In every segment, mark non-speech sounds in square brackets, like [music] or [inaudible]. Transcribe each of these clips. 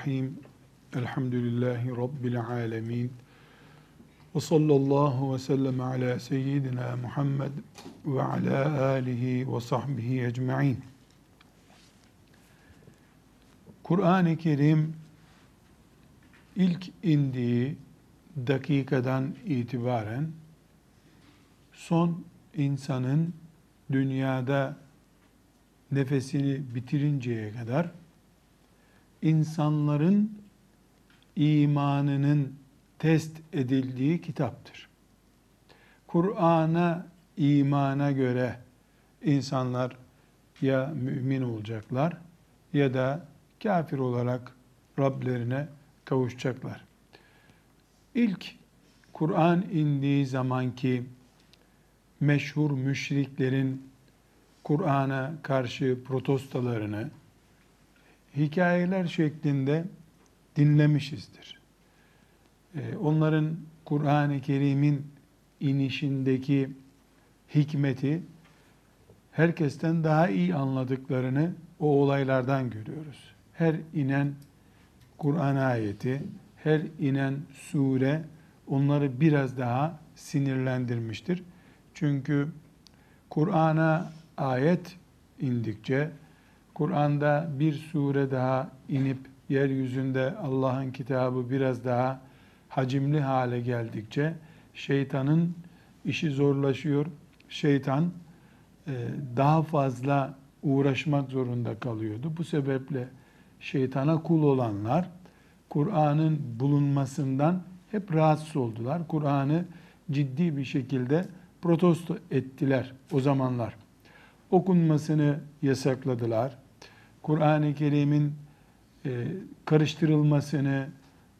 Bismillahirrahmanirrahim. Elhamdülillahi Rabbil alemin. Ve sallallahu ve sellem ala seyyidina Muhammed ve ala alihi ve sahbihi ecma'in. Kur'an-ı Kerim ilk indiği dakikadan itibaren son insanın dünyada nefesini bitirinceye kadar insanların imanının test edildiği kitaptır. Kur'an'a imana göre insanlar ya mümin olacaklar ya da kafir olarak Rablerine kavuşacaklar. İlk Kur'an indiği zamanki meşhur müşriklerin Kur'an'a karşı protestolarını hikayeler şeklinde dinlemişizdir. Ee, onların Kur'an-ı Kerim'in inişindeki hikmeti herkesten daha iyi anladıklarını o olaylardan görüyoruz. Her inen Kur'an ayeti, her inen sure onları biraz daha sinirlendirmiştir. Çünkü Kur'an'a ayet indikçe, Kur'an'da bir sure daha inip yeryüzünde Allah'ın kitabı biraz daha hacimli hale geldikçe şeytanın işi zorlaşıyor. Şeytan e, daha fazla uğraşmak zorunda kalıyordu. Bu sebeple şeytana kul olanlar Kur'an'ın bulunmasından hep rahatsız oldular. Kur'an'ı ciddi bir şekilde protesto ettiler o zamanlar. Okunmasını yasakladılar. Kur'an-ı Kerim'in e, karıştırılmasını,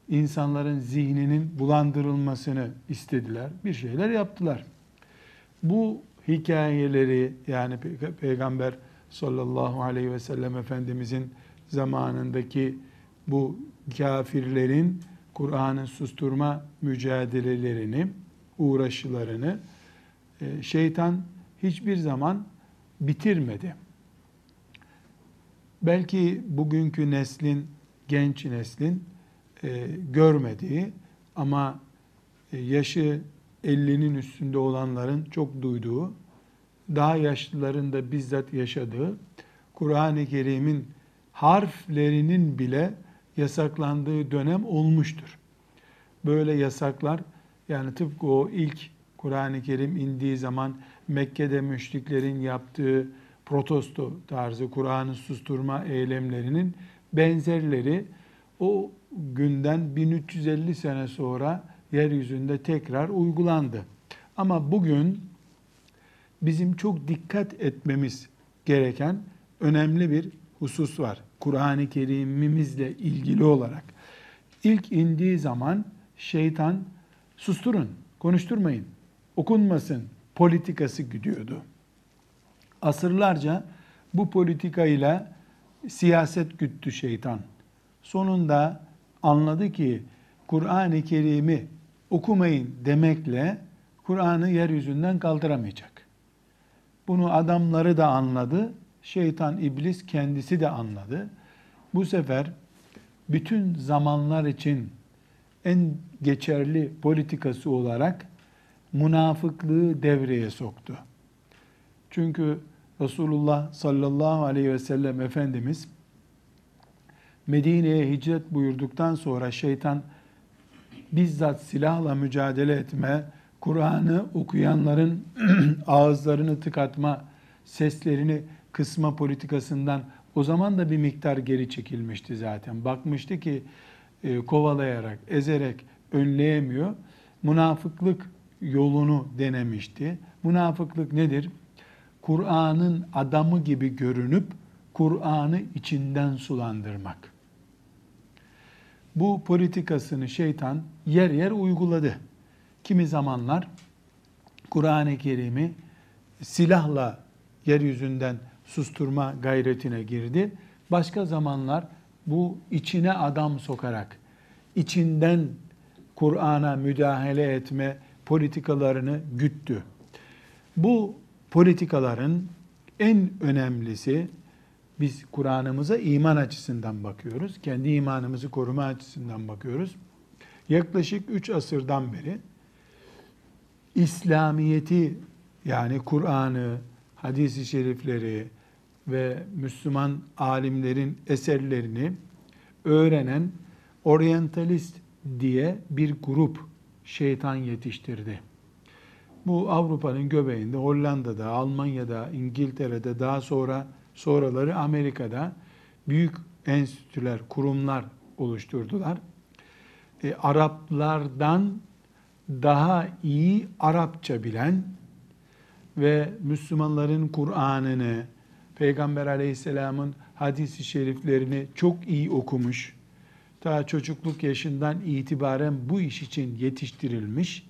insanların zihninin bulandırılmasını istediler. Bir şeyler yaptılar. Bu hikayeleri yani Peygamber sallallahu aleyhi ve sellem Efendimizin zamanındaki bu kafirlerin Kur'an'ı susturma mücadelelerini, uğraşılarını e, şeytan hiçbir zaman bitirmedi. Belki bugünkü neslin, genç neslin e, görmediği ama e, yaşı 50'nin üstünde olanların çok duyduğu, daha yaşlıların da bizzat yaşadığı Kur'an-ı Kerim'in harflerinin bile yasaklandığı dönem olmuştur. Böyle yasaklar yani tıpkı o ilk Kur'an-ı Kerim indiği zaman Mekke'de müşriklerin yaptığı protesto tarzı Kur'an'ı susturma eylemlerinin benzerleri o günden 1350 sene sonra yeryüzünde tekrar uygulandı. Ama bugün bizim çok dikkat etmemiz gereken önemli bir husus var. Kur'an-ı Kerim'imizle ilgili olarak. İlk indiği zaman şeytan susturun, konuşturmayın, okunmasın politikası gidiyordu. Asırlarca bu politikayla siyaset güttü şeytan. Sonunda anladı ki Kur'an-ı Kerim'i okumayın demekle Kur'an'ı yeryüzünden kaldıramayacak. Bunu adamları da anladı, şeytan iblis kendisi de anladı. Bu sefer bütün zamanlar için en geçerli politikası olarak münafıklığı devreye soktu. Çünkü Resulullah sallallahu aleyhi ve sellem Efendimiz Medine'ye hicret buyurduktan sonra şeytan bizzat silahla mücadele etme, Kur'an'ı okuyanların [clears throat] ağızlarını tıkatma, seslerini kısma politikasından o zaman da bir miktar geri çekilmişti zaten. Bakmıştı ki e, kovalayarak, ezerek önleyemiyor. Münafıklık yolunu denemişti. Münafıklık nedir? Kur'an'ın adamı gibi görünüp Kur'an'ı içinden sulandırmak. Bu politikasını şeytan yer yer uyguladı. Kimi zamanlar Kur'an-ı Kerim'i silahla yeryüzünden susturma gayretine girdi. Başka zamanlar bu içine adam sokarak, içinden Kur'an'a müdahale etme politikalarını güttü. Bu politikaların en önemlisi Biz Kur'an'ımıza iman açısından bakıyoruz. Kendi imanımızı koruma açısından bakıyoruz. Yaklaşık 3 asırdan beri İslamiyeti yani Kur'an'ı, hadis-i şerifleri ve Müslüman alimlerin eserlerini öğrenen oryantalist diye bir grup şeytan yetiştirdi. Bu Avrupa'nın göbeğinde, Hollanda'da, Almanya'da, İngiltere'de, daha sonra sonraları Amerika'da büyük enstitüler, kurumlar oluşturdular. E, Araplardan daha iyi Arapça bilen ve Müslümanların Kur'an'ını, Peygamber aleyhisselamın hadisi şeriflerini çok iyi okumuş, ta çocukluk yaşından itibaren bu iş için yetiştirilmiş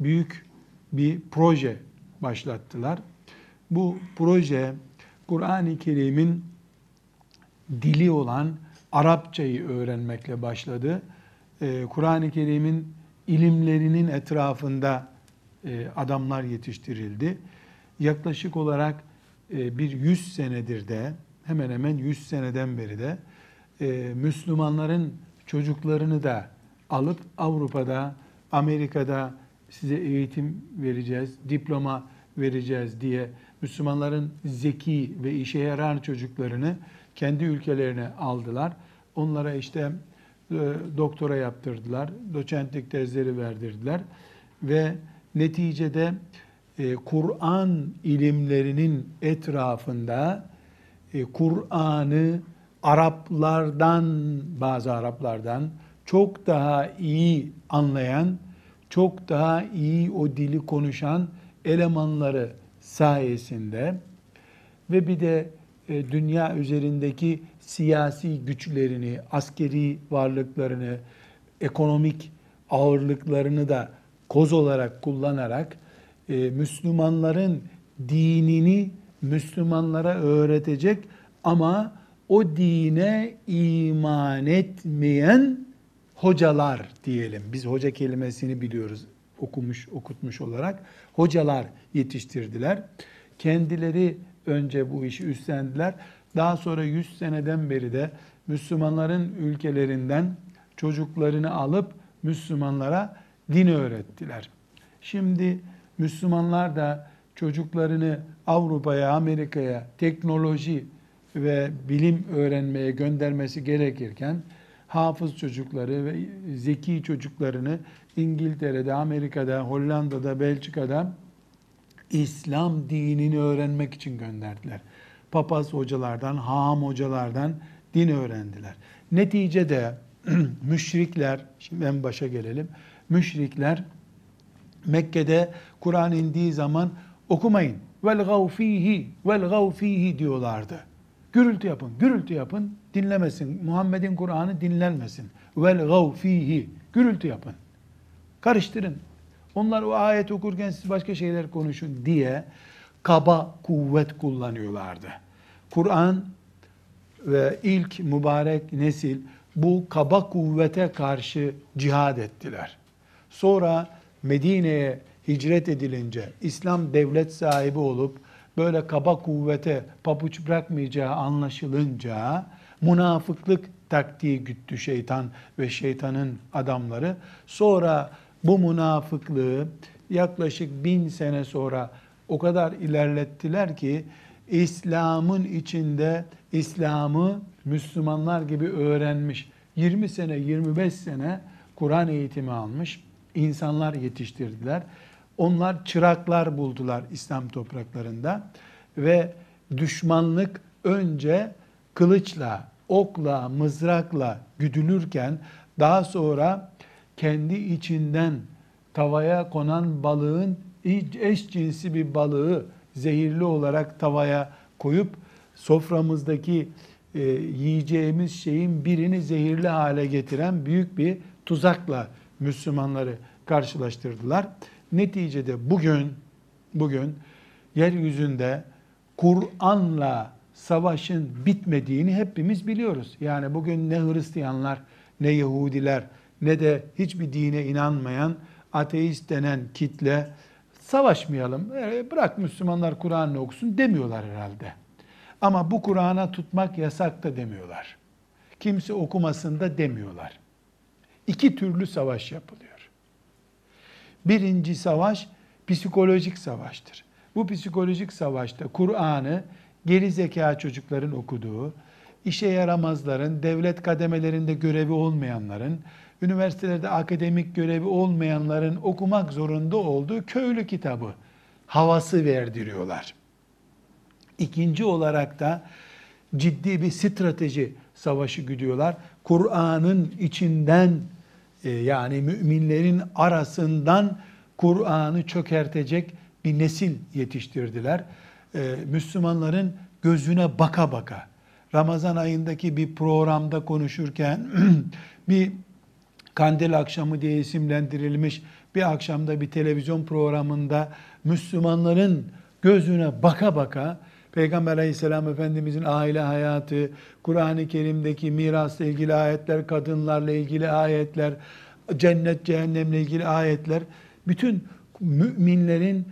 büyük bir proje başlattılar. Bu proje Kur'an-ı Kerim'in dili olan Arapçayı öğrenmekle başladı. Ee, Kur'an-ı Kerim'in ilimlerinin etrafında e, adamlar yetiştirildi. Yaklaşık olarak e, bir yüz senedir de hemen hemen yüz seneden beri de e, Müslümanların çocuklarını da alıp Avrupa'da, Amerika'da size eğitim vereceğiz, diploma vereceğiz diye Müslümanların zeki ve işe yarar çocuklarını kendi ülkelerine aldılar. Onlara işte e, doktora yaptırdılar, doçentlik tezleri verdirdiler ve neticede e, Kur'an ilimlerinin etrafında e, Kur'an'ı Araplardan, bazı Araplardan çok daha iyi anlayan, çok daha iyi o dili konuşan elemanları sayesinde ve bir de e, dünya üzerindeki siyasi güçlerini, askeri varlıklarını, ekonomik ağırlıklarını da koz olarak kullanarak e, Müslümanların dinini Müslümanlara öğretecek ama o dine iman etmeyen hocalar diyelim. Biz hoca kelimesini biliyoruz okumuş, okutmuş olarak. Hocalar yetiştirdiler. Kendileri önce bu işi üstlendiler. Daha sonra 100 seneden beri de Müslümanların ülkelerinden çocuklarını alıp Müslümanlara din öğrettiler. Şimdi Müslümanlar da çocuklarını Avrupa'ya, Amerika'ya teknoloji ve bilim öğrenmeye göndermesi gerekirken hafız çocukları ve zeki çocuklarını İngiltere'de, Amerika'da, Hollanda'da, Belçika'da İslam dinini öğrenmek için gönderdiler. Papaz hocalardan, haham hocalardan din öğrendiler. Neticede [clears throat] müşrikler, şimdi en başa gelelim. Müşrikler Mekke'de Kur'an indiği zaman okumayın. Vel gavfihi, vel gavfihi diyorlardı. Gürültü yapın, gürültü yapın, dinlemesin. Muhammed'in Kur'an'ı dinlenmesin. Vel gavfihi, gürültü yapın. Karıştırın. Onlar o ayet okurken siz başka şeyler konuşun diye kaba kuvvet kullanıyorlardı. Kur'an ve ilk mübarek nesil bu kaba kuvvete karşı cihad ettiler. Sonra Medine'ye hicret edilince, İslam devlet sahibi olup böyle kaba kuvvete papuç bırakmayacağı anlaşılınca münafıklık taktiği güttü şeytan ve şeytanın adamları. Sonra bu münafıklığı yaklaşık bin sene sonra o kadar ilerlettiler ki İslam'ın içinde İslam'ı Müslümanlar gibi öğrenmiş. 20 sene, 25 sene Kur'an eğitimi almış insanlar yetiştirdiler. Onlar çıraklar buldular İslam topraklarında ve düşmanlık önce kılıçla, okla, mızrakla güdülürken daha sonra kendi içinden tavaya konan balığın eş cinsi bir balığı zehirli olarak tavaya koyup soframızdaki e, yiyeceğimiz şeyin birini zehirli hale getiren büyük bir tuzakla Müslümanları karşılaştırdılar. Neticede bugün bugün yeryüzünde Kur'an'la savaşın bitmediğini hepimiz biliyoruz. Yani bugün ne Hristiyanlar ne Yahudiler ne de hiçbir dine inanmayan ateist denen kitle savaşmayalım, e, bırak Müslümanlar Kur'an'ı okusun demiyorlar herhalde. Ama bu Kur'an'a tutmak yasak da demiyorlar. Kimse okumasın da demiyorlar. İki türlü savaş yapılıyor. Birinci savaş psikolojik savaştır. Bu psikolojik savaşta Kur'an'ı geri zeka çocukların okuduğu, işe yaramazların, devlet kademelerinde görevi olmayanların, üniversitelerde akademik görevi olmayanların okumak zorunda olduğu köylü kitabı havası verdiriyorlar. İkinci olarak da ciddi bir strateji savaşı güdüyorlar. Kur'an'ın içinden yani müminlerin arasından Kur'an'ı çökertecek bir nesil yetiştirdiler. E, Müslümanların gözüne baka baka. Ramazan ayındaki bir programda konuşurken [clears throat] bir kandil akşamı diye isimlendirilmiş bir akşamda bir televizyon programında Müslümanların gözüne baka baka Peygamber aleyhisselam efendimizin aile hayatı, Kur'an-ı Kerim'deki mirasla ilgili ayetler, kadınlarla ilgili ayetler, cennet cehennemle ilgili ayetler, bütün müminlerin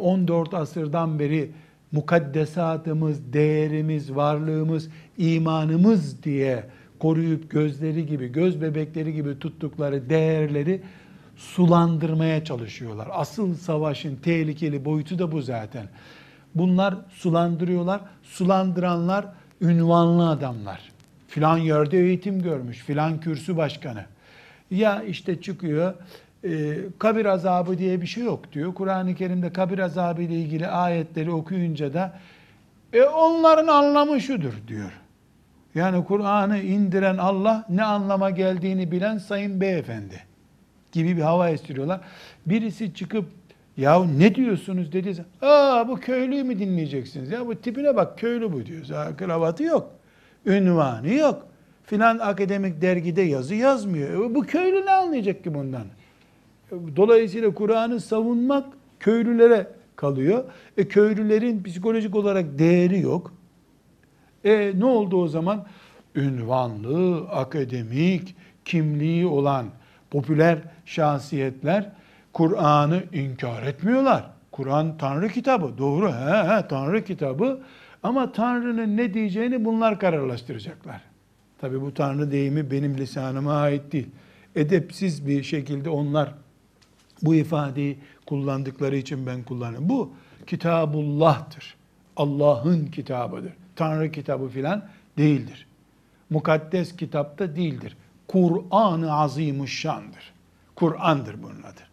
14 e, asırdan beri mukaddesatımız, değerimiz, varlığımız, imanımız diye koruyup gözleri gibi, göz bebekleri gibi tuttukları değerleri sulandırmaya çalışıyorlar. Asıl savaşın tehlikeli boyutu da bu zaten. Bunlar sulandırıyorlar. Sulandıranlar ünvanlı adamlar. Filan yerde eğitim görmüş, filan kürsü başkanı. Ya işte çıkıyor, e, kabir azabı diye bir şey yok diyor. Kur'an-ı Kerim'de kabir azabı ile ilgili ayetleri okuyunca da e, onların anlamı şudur diyor. Yani Kur'an'ı indiren Allah ne anlama geldiğini bilen sayın beyefendi gibi bir hava estiriyorlar. Birisi çıkıp ya ne diyorsunuz dedi. Aa bu köylüyü mü dinleyeceksiniz? Ya bu tipine bak köylü bu diyoruz. Ha, kravatı yok. Ünvanı yok. Filan akademik dergide yazı yazmıyor. E, bu köylü ne anlayacak ki bundan? Dolayısıyla Kur'an'ı savunmak köylülere kalıyor. E köylülerin psikolojik olarak değeri yok. E ne oldu o zaman? Ünvanlı, akademik, kimliği olan popüler şahsiyetler Kur'an'ı inkar etmiyorlar. Kur'an Tanrı kitabı. Doğru. He, he, Tanrı kitabı. Ama Tanrı'nın ne diyeceğini bunlar kararlaştıracaklar. Tabi bu Tanrı deyimi benim lisanıma ait değil. Edepsiz bir şekilde onlar bu ifadeyi kullandıkları için ben kullanıyorum. Bu kitabullah'tır. Allah'ın kitabıdır. Tanrı kitabı filan değildir. Mukaddes kitapta değildir. Kur'an-ı Azimuşşan'dır. Kur'an'dır bunun adı.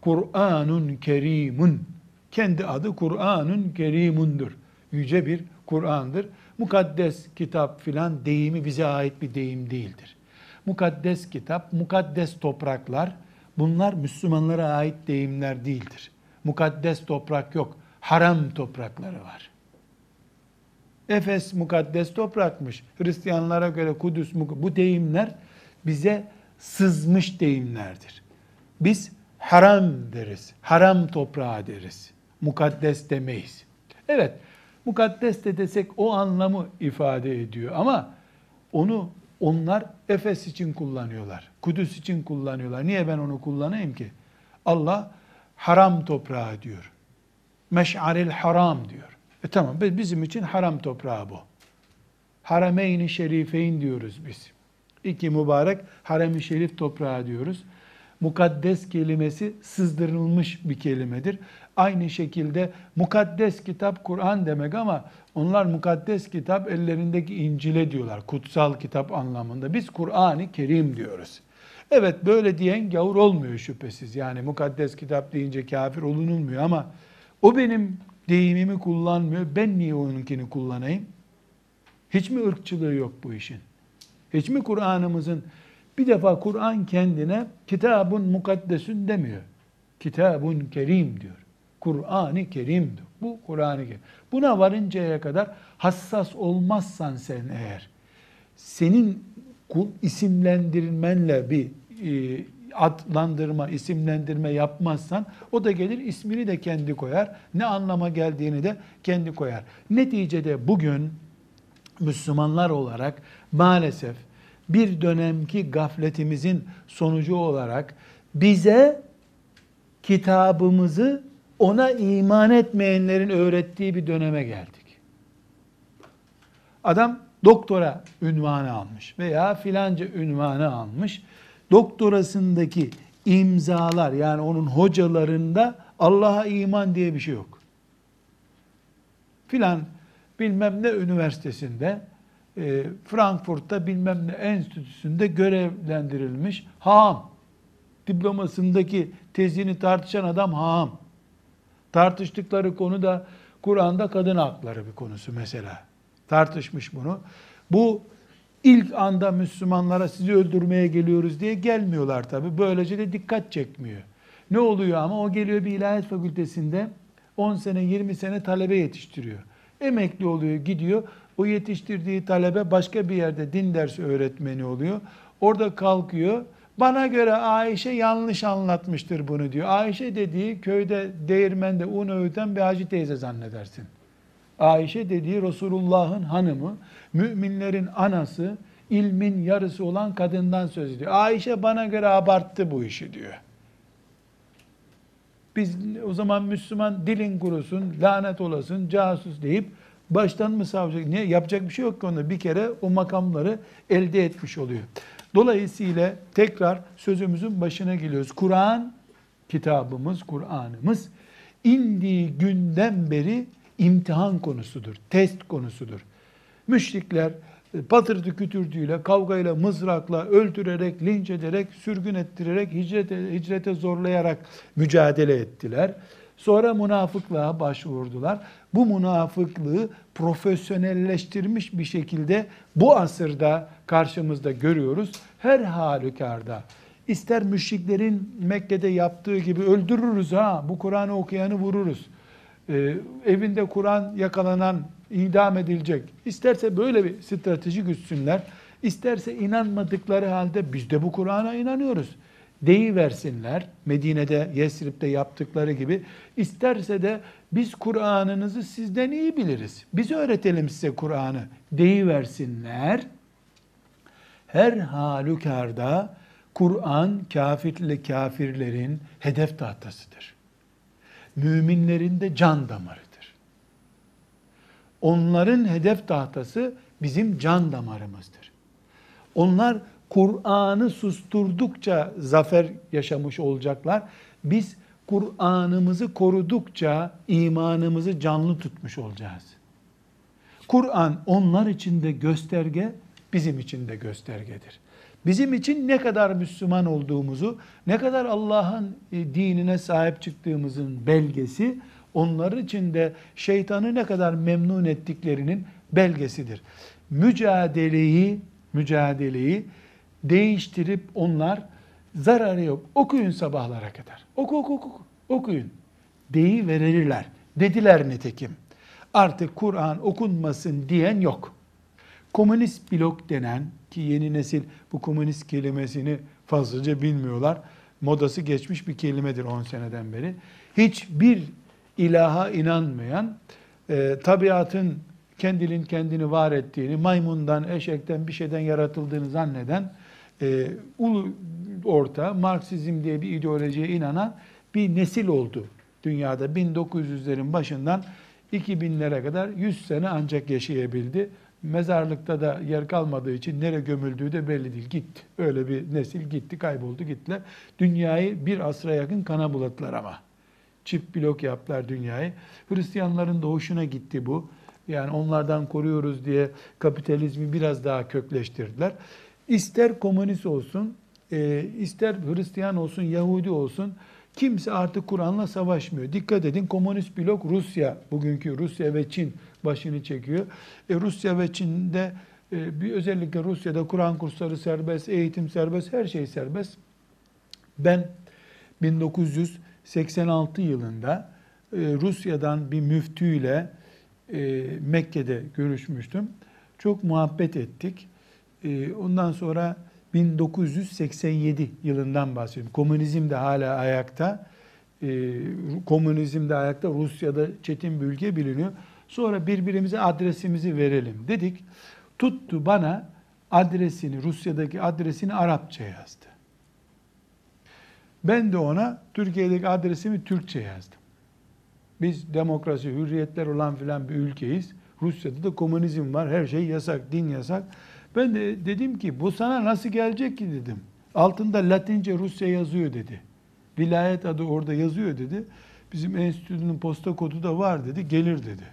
Kur'anun kerimun. Kendi adı Kur'anun kerimundur. Yüce bir Kur'an'dır. Mukaddes kitap filan deyimi bize ait bir deyim değildir. Mukaddes kitap, mukaddes topraklar bunlar Müslümanlara ait deyimler değildir. Mukaddes toprak yok. Haram toprakları var. Efes mukaddes toprakmış. Hristiyanlara göre Kudüs bu deyimler bize sızmış deyimlerdir. Biz haram deriz. Haram toprağı deriz. Mukaddes demeyiz. Evet, mukaddes de desek o anlamı ifade ediyor ama onu onlar Efes için kullanıyorlar. Kudüs için kullanıyorlar. Niye ben onu kullanayım ki? Allah haram toprağı diyor. Meş'aril haram diyor. E tamam bizim için haram toprağı bu. Harameyn-i şerifeyn diyoruz biz. İki mübarek harem-i şerif toprağı diyoruz mukaddes kelimesi sızdırılmış bir kelimedir. Aynı şekilde mukaddes kitap Kur'an demek ama onlar mukaddes kitap ellerindeki İncil'e diyorlar. Kutsal kitap anlamında. Biz Kur'an-ı Kerim diyoruz. Evet böyle diyen gavur olmuyor şüphesiz. Yani mukaddes kitap deyince kafir olunulmuyor ama o benim deyimimi kullanmıyor. Ben niye onunkini kullanayım? Hiç mi ırkçılığı yok bu işin? Hiç mi Kur'an'ımızın bir defa Kur'an kendine kitabun mukaddesün demiyor. Kitabun kerim diyor. Kur'an-ı Kerim diyor. Bu Kur'an-ı Kerim. Buna varıncaya kadar hassas olmazsan sen eğer, senin isimlendirmenle bir e, adlandırma, isimlendirme yapmazsan o da gelir ismini de kendi koyar. Ne anlama geldiğini de kendi koyar. Neticede bugün Müslümanlar olarak maalesef bir dönemki gafletimizin sonucu olarak bize kitabımızı ona iman etmeyenlerin öğrettiği bir döneme geldik. Adam doktora ünvanı almış veya filanca ünvanı almış. Doktorasındaki imzalar yani onun hocalarında Allah'a iman diye bir şey yok. Filan bilmem ne üniversitesinde e, Frankfurt'ta bilmem ne enstitüsünde görevlendirilmiş ham. Diplomasındaki tezini tartışan adam ham. Tartıştıkları konu da Kur'an'da kadın hakları bir konusu mesela. Tartışmış bunu. Bu ilk anda Müslümanlara sizi öldürmeye geliyoruz diye gelmiyorlar tabi. Böylece de dikkat çekmiyor. Ne oluyor ama o geliyor bir ilahiyat fakültesinde 10 sene 20 sene talebe yetiştiriyor. Emekli oluyor gidiyor. O yetiştirdiği talebe başka bir yerde din dersi öğretmeni oluyor. Orada kalkıyor. Bana göre Ayşe yanlış anlatmıştır bunu diyor. Ayşe dediği köyde değirmende un öğüten bir hacı teyze zannedersin. Ayşe dediği Resulullah'ın hanımı, müminlerin anası, ilmin yarısı olan kadından söz ediyor. Ayşe bana göre abarttı bu işi diyor. Biz o zaman Müslüman dilin kurusun, lanet olasın, casus deyip baştan mı savacak? Niye? Yapacak bir şey yok ki onda. Bir kere o makamları elde etmiş oluyor. Dolayısıyla tekrar sözümüzün başına geliyoruz. Kur'an kitabımız, Kur'an'ımız indiği günden beri imtihan konusudur, test konusudur. Müşrikler e, patırtı kütürtüyle, kavgayla, mızrakla, öldürerek, linç ederek, sürgün ettirerek, hicrete, hicrete zorlayarak mücadele ettiler. Sonra münafıklığa başvurdular. Bu münafıklığı profesyonelleştirmiş bir şekilde bu asırda karşımızda görüyoruz. Her halükarda ister müşriklerin Mekke'de yaptığı gibi öldürürüz ha bu Kur'an'ı okuyanı vururuz. Ee, evinde Kur'an yakalanan idam edilecek. İsterse böyle bir strateji gütsünler. İsterse inanmadıkları halde biz de bu Kur'an'a inanıyoruz deyiversinler. Medine'de, Yesrib'de yaptıkları gibi. İsterse de biz Kur'an'ınızı sizden iyi biliriz. Biz öğretelim size Kur'an'ı deyiversinler. Her halükarda Kur'an kafirle kafirlerin hedef tahtasıdır. Müminlerin de can damarıdır. Onların hedef tahtası bizim can damarımızdır. Onlar Kur'an'ı susturdukça zafer yaşamış olacaklar. Biz Kur'an'ımızı korudukça imanımızı canlı tutmuş olacağız. Kur'an onlar için de gösterge, bizim için de göstergedir. Bizim için ne kadar Müslüman olduğumuzu, ne kadar Allah'ın e, dinine sahip çıktığımızın belgesi, onlar için de şeytanı ne kadar memnun ettiklerinin belgesidir. Mücadeleyi, mücadeleyi değiştirip onlar zararı yok. Okuyun sabahlara kadar. Oku oku oku. Okuyun. Deyi verirler. Dediler nitekim. Artık Kur'an okunmasın diyen yok. Komünist blok denen ki yeni nesil bu komünist kelimesini fazlaca bilmiyorlar. Modası geçmiş bir kelimedir 10 seneden beri. Hiçbir ilaha inanmayan, e, tabiatın kendinin kendini var ettiğini, maymundan, eşekten, bir şeyden yaratıldığını zanneden e, ulu orta Marksizm diye bir ideolojiye inanan bir nesil oldu dünyada 1900'lerin başından 2000'lere kadar 100 sene ancak yaşayabildi. Mezarlıkta da yer kalmadığı için nereye gömüldüğü de belli değil. Gitti. Öyle bir nesil gitti, kayboldu, gittiler. Dünyayı bir asra yakın kana buladılar ama. Çift blok yaptılar dünyayı. Hristiyanların da hoşuna gitti bu. Yani onlardan koruyoruz diye kapitalizmi biraz daha kökleştirdiler. İster komünist olsun, e, ister Hristiyan olsun, Yahudi olsun kimse artık Kur'an'la savaşmıyor. Dikkat edin komünist blok Rusya, bugünkü Rusya ve Çin başını çekiyor. E, Rusya ve Çin'de e, bir özellikle Rusya'da Kur'an kursları serbest, eğitim serbest, her şey serbest. Ben 1986 yılında e, Rusya'dan bir müftüyle Mekke'de görüşmüştüm. Çok muhabbet ettik. Ee, ondan sonra 1987 yılından bahsediyorum. Komünizm de hala ayakta. Ee, komünizm de ayakta. Rusya'da çetin bir ülke biliniyor. Sonra birbirimize adresimizi verelim dedik. Tuttu bana adresini, Rusya'daki adresini Arapça yazdı. Ben de ona Türkiye'deki adresimi Türkçe yazdım. Biz demokrasi, hürriyetler olan filan bir ülkeyiz. Rusya'da da komünizm var. Her şey yasak, din yasak. Ben de dedim ki bu sana nasıl gelecek ki dedim. Altında Latince Rusya yazıyor dedi. Vilayet adı orada yazıyor dedi. Bizim enstitünün posta kodu da var dedi. Gelir dedi.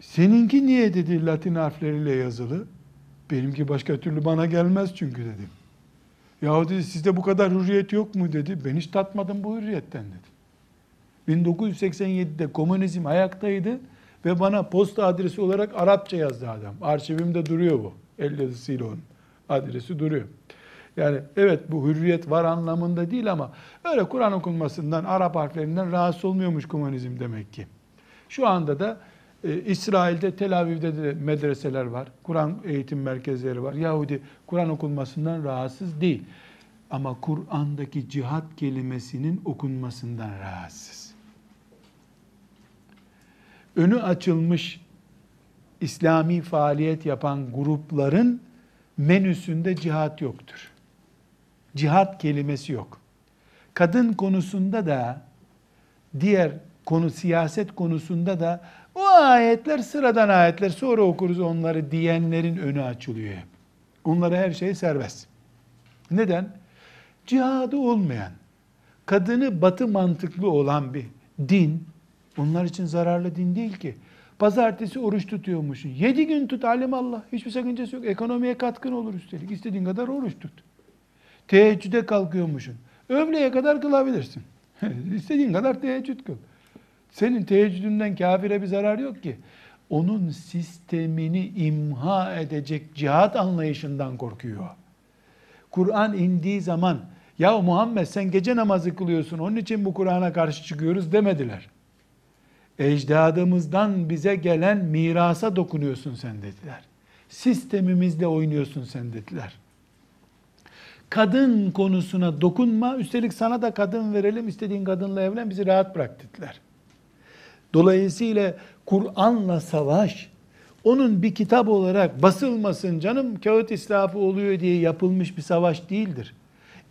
Seninki niye dedi Latin harfleriyle yazılı? Benimki başka türlü bana gelmez çünkü dedim. Yahu dedi sizde bu kadar hürriyet yok mu dedi. Ben hiç tatmadım bu hürriyetten dedi. 1987'de komünizm ayaktaydı ve bana posta adresi olarak Arapça yazdı adam. Arşivimde duruyor bu. El yazısıyla onun adresi duruyor. Yani evet bu hürriyet var anlamında değil ama öyle Kur'an okunmasından, Arap harflerinden rahatsız olmuyormuş komünizm demek ki. Şu anda da e, İsrail'de, Tel Aviv'de de medreseler var. Kur'an eğitim merkezleri var. Yahudi Kur'an okunmasından rahatsız değil. Ama Kur'an'daki cihat kelimesinin okunmasından rahatsız. Önü açılmış İslami faaliyet yapan grupların menüsünde cihat yoktur. Cihat kelimesi yok. Kadın konusunda da diğer konu siyaset konusunda da o ayetler sıradan ayetler sonra okuruz onları diyenlerin önü açılıyor hep. Onlara her şey serbest. Neden? Cihadı olmayan, kadını batı mantıklı olan bir din, onlar için zararlı din değil ki. Pazartesi oruç tutuyormuşsun. Yedi gün tut Allah. Hiçbir sakıncası yok. Ekonomiye katkın olur üstelik. İstediğin kadar oruç tut. Teheccüde kalkıyormuşsun. Öğleye kadar kılabilirsin. [laughs] İstediğin kadar teheccüd kıl. Senin teheccüdünden kafire bir zarar yok ki. Onun sistemini imha edecek cihat anlayışından korkuyor. Kur'an indiği zaman ya Muhammed sen gece namazı kılıyorsun onun için bu Kur'an'a karşı çıkıyoruz demediler. Ecdadımızdan bize gelen mirasa dokunuyorsun sen dediler. Sistemimizle oynuyorsun sen dediler. Kadın konusuna dokunma, üstelik sana da kadın verelim, istediğin kadınla evlen, bizi rahat bırak dediler. Dolayısıyla Kur'an'la savaş, onun bir kitap olarak basılmasın canım kağıt israfı oluyor diye yapılmış bir savaş değildir.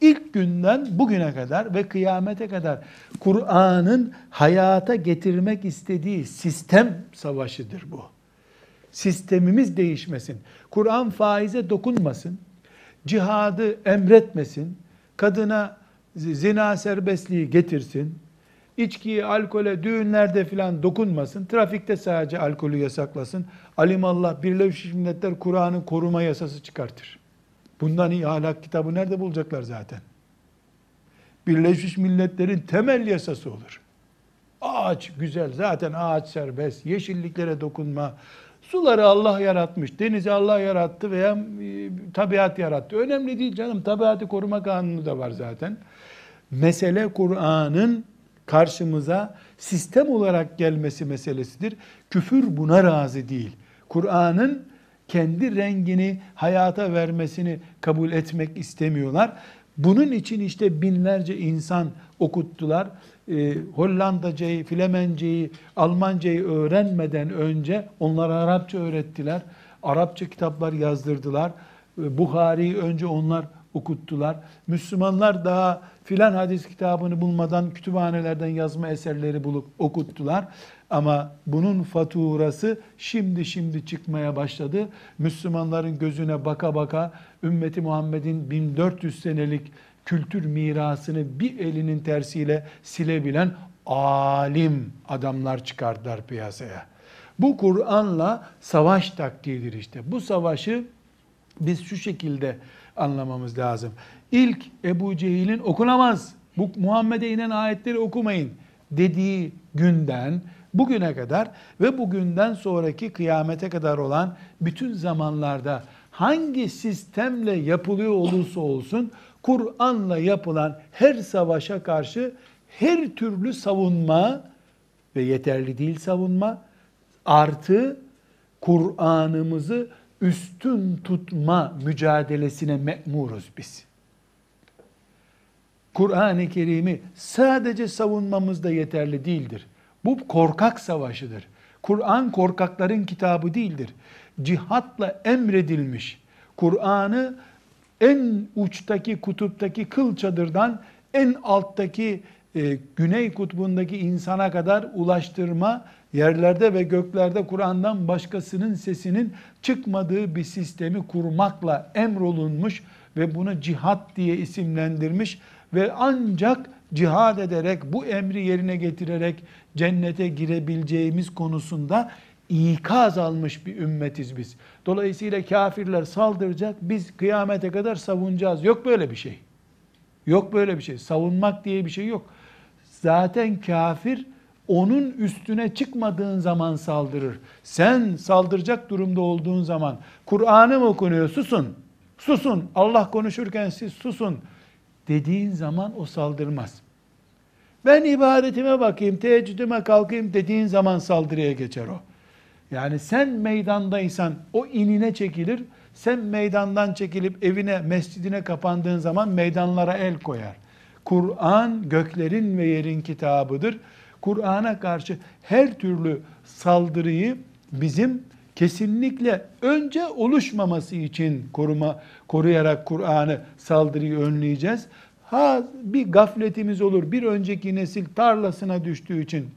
İlk günden bugüne kadar ve kıyamete kadar Kur'an'ın hayata getirmek istediği sistem savaşıdır bu. Sistemimiz değişmesin. Kur'an faize dokunmasın. Cihadı emretmesin. Kadına zina serbestliği getirsin içkiye, alkole, düğünlerde filan dokunmasın. Trafikte sadece alkolü yasaklasın. Alimallah Birleşmiş Milletler Kur'an'ın koruma yasası çıkartır. Bundan iyi ahlak kitabı nerede bulacaklar zaten? Birleşmiş Milletler'in temel yasası olur. Ağaç güzel, zaten ağaç serbest, yeşilliklere dokunma. Suları Allah yaratmış, denizi Allah yarattı veya e, tabiat yarattı. Önemli değil canım, tabiatı koruma kanunu da var zaten. Mesele Kur'an'ın karşımıza sistem olarak gelmesi meselesidir. Küfür buna razı değil. Kur'an'ın kendi rengini hayata vermesini kabul etmek istemiyorlar. Bunun için işte binlerce insan okuttular. Ee, Hollandacayı, Flemenceyi, Almancayı öğrenmeden önce onlara Arapça öğrettiler. Arapça kitaplar yazdırdılar. Ee, Buhari'yi önce onlar okuttular. Müslümanlar daha filan hadis kitabını bulmadan kütüphanelerden yazma eserleri bulup okuttular. Ama bunun faturası şimdi şimdi çıkmaya başladı. Müslümanların gözüne baka baka ümmeti Muhammed'in 1400 senelik kültür mirasını bir elinin tersiyle silebilen alim adamlar çıkardılar piyasaya. Bu Kur'an'la savaş taktiğidir işte. Bu savaşı biz şu şekilde anlamamız lazım. İlk Ebu Cehil'in okunamaz, bu Muhammed'e inen ayetleri okumayın dediği günden bugüne kadar ve bugünden sonraki kıyamete kadar olan bütün zamanlarda hangi sistemle yapılıyor olursa olsun Kur'an'la yapılan her savaşa karşı her türlü savunma ve yeterli değil savunma artı Kur'an'ımızı üstün tutma mücadelesine memuruz biz. Kur'an-ı Kerim'i sadece savunmamız da yeterli değildir. Bu korkak savaşıdır. Kur'an korkakların kitabı değildir. Cihatla emredilmiş. Kur'an'ı en uçtaki kutuptaki kıl çadırdan en alttaki e, Güney Kutbu'ndaki insana kadar ulaştırma, yerlerde ve göklerde Kur'an'dan başkasının sesinin çıkmadığı bir sistemi kurmakla emrolunmuş ve bunu cihat diye isimlendirmiş ve ancak cihad ederek bu emri yerine getirerek cennete girebileceğimiz konusunda ikaz almış bir ümmetiz biz. Dolayısıyla kafirler saldıracak, biz kıyamete kadar savunacağız. Yok böyle bir şey. Yok böyle bir şey. Savunmak diye bir şey yok. Zaten kafir onun üstüne çıkmadığın zaman saldırır. Sen saldıracak durumda olduğun zaman Kur'an'ı mı okunuyor? Susun. Susun. Allah konuşurken siz susun dediğin zaman o saldırmaz. Ben ibadetime bakayım, teheccüdüme kalkayım dediğin zaman saldırıya geçer o. Yani sen meydandaysan o inine çekilir. Sen meydandan çekilip evine, mescidine kapandığın zaman meydanlara el koyar. Kur'an göklerin ve yerin kitabıdır. Kur'an'a karşı her türlü saldırıyı bizim kesinlikle önce oluşmaması için koruma koruyarak Kur'an'ı saldırıyı önleyeceğiz. Ha bir gafletimiz olur. Bir önceki nesil tarlasına düştüğü için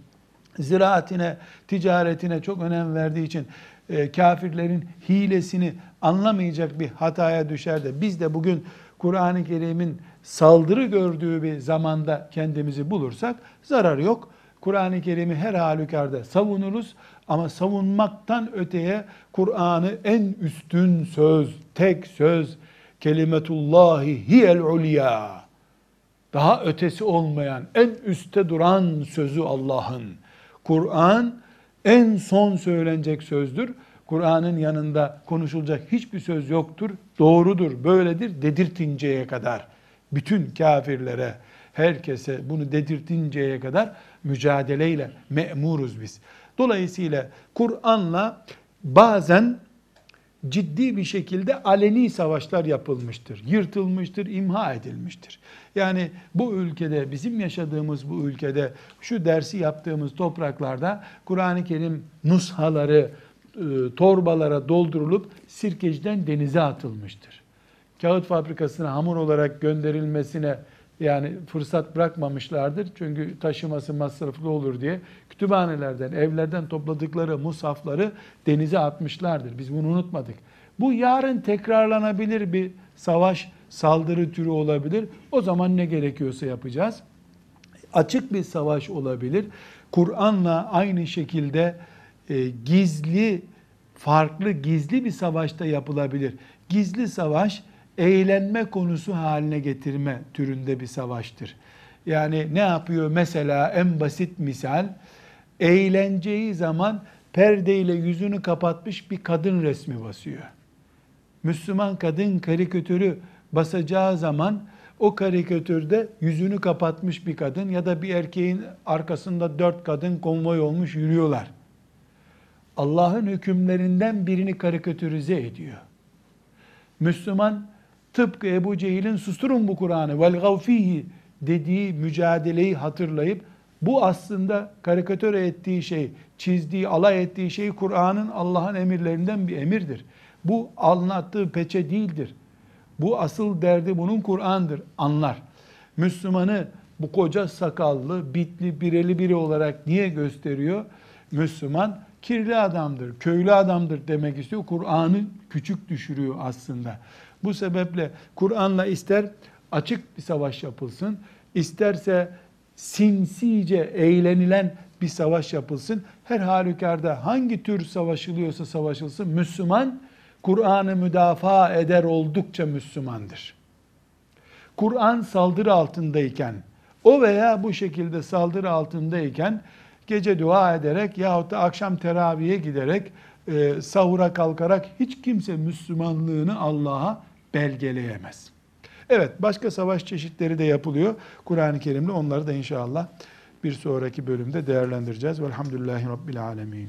ziraatine, ticaretine çok önem verdiği için e, kafirlerin hilesini anlamayacak bir hataya düşer de biz de bugün Kur'an-ı Kerim'in saldırı gördüğü bir zamanda kendimizi bulursak zarar yok. Kur'an-ı Kerim'i her halükarda savunuruz ama savunmaktan öteye Kur'an'ı en üstün söz, tek söz, kelimetullahi hiyel ulya. Daha ötesi olmayan, en üste duran sözü Allah'ın. Kur'an en son söylenecek sözdür. Kur'an'ın yanında konuşulacak hiçbir söz yoktur. Doğrudur, böyledir dedirtinceye kadar. Bütün kafirlere, herkese bunu dedirtinceye kadar mücadeleyle memuruz biz. Dolayısıyla Kur'an'la bazen ciddi bir şekilde aleni savaşlar yapılmıştır. Yırtılmıştır, imha edilmiştir. Yani bu ülkede, bizim yaşadığımız bu ülkede, şu dersi yaptığımız topraklarda Kur'an-ı Kerim nushaları, e, torbalara doldurulup sirkeciden denize atılmıştır. Kağıt fabrikasına hamur olarak gönderilmesine yani fırsat bırakmamışlardır. Çünkü taşıması masraflı olur diye kütüphanelerden, evlerden topladıkları musafları denize atmışlardır. Biz bunu unutmadık. Bu yarın tekrarlanabilir bir savaş, saldırı türü olabilir. O zaman ne gerekiyorsa yapacağız. Açık bir savaş olabilir. Kur'an'la aynı şekilde e, gizli, farklı gizli bir savaşta yapılabilir. Gizli savaş, eğlenme konusu haline getirme türünde bir savaştır. Yani ne yapıyor mesela en basit misal eğlenceyi zaman perdeyle yüzünü kapatmış bir kadın resmi basıyor. Müslüman kadın karikatürü basacağı zaman o karikatürde yüzünü kapatmış bir kadın ya da bir erkeğin arkasında dört kadın konvoy olmuş yürüyorlar. Allah'ın hükümlerinden birini karikatürize ediyor. Müslüman tıpkı Ebu Cehil'in susturun bu Kur'an'ı vel gavfihi dediği mücadeleyi hatırlayıp bu aslında karikatür ettiği şey, çizdiği, alay ettiği şey Kur'an'ın Allah'ın emirlerinden bir emirdir. Bu anlattığı peçe değildir. Bu asıl derdi bunun Kur'an'dır. Anlar. Müslümanı bu koca sakallı, bitli, bireli biri olarak niye gösteriyor? Müslüman kirli adamdır, köylü adamdır demek istiyor. Kur'an'ı küçük düşürüyor aslında. Bu sebeple Kur'an'la ister açık bir savaş yapılsın, isterse sinsice eğlenilen bir savaş yapılsın. Her halükarda hangi tür savaşılıyorsa savaşılsın, Müslüman Kur'an'ı müdafaa eder oldukça Müslümandır. Kur'an saldırı altındayken, o veya bu şekilde saldırı altındayken gece dua ederek yahut da akşam teraviye giderek e, sahura kalkarak hiç kimse Müslümanlığını Allah'a belgeleyemez. Evet başka savaş çeşitleri de yapılıyor Kur'an-ı Kerim'de onları da inşallah bir sonraki bölümde değerlendireceğiz. Velhamdülillahi Rabbil Alemin.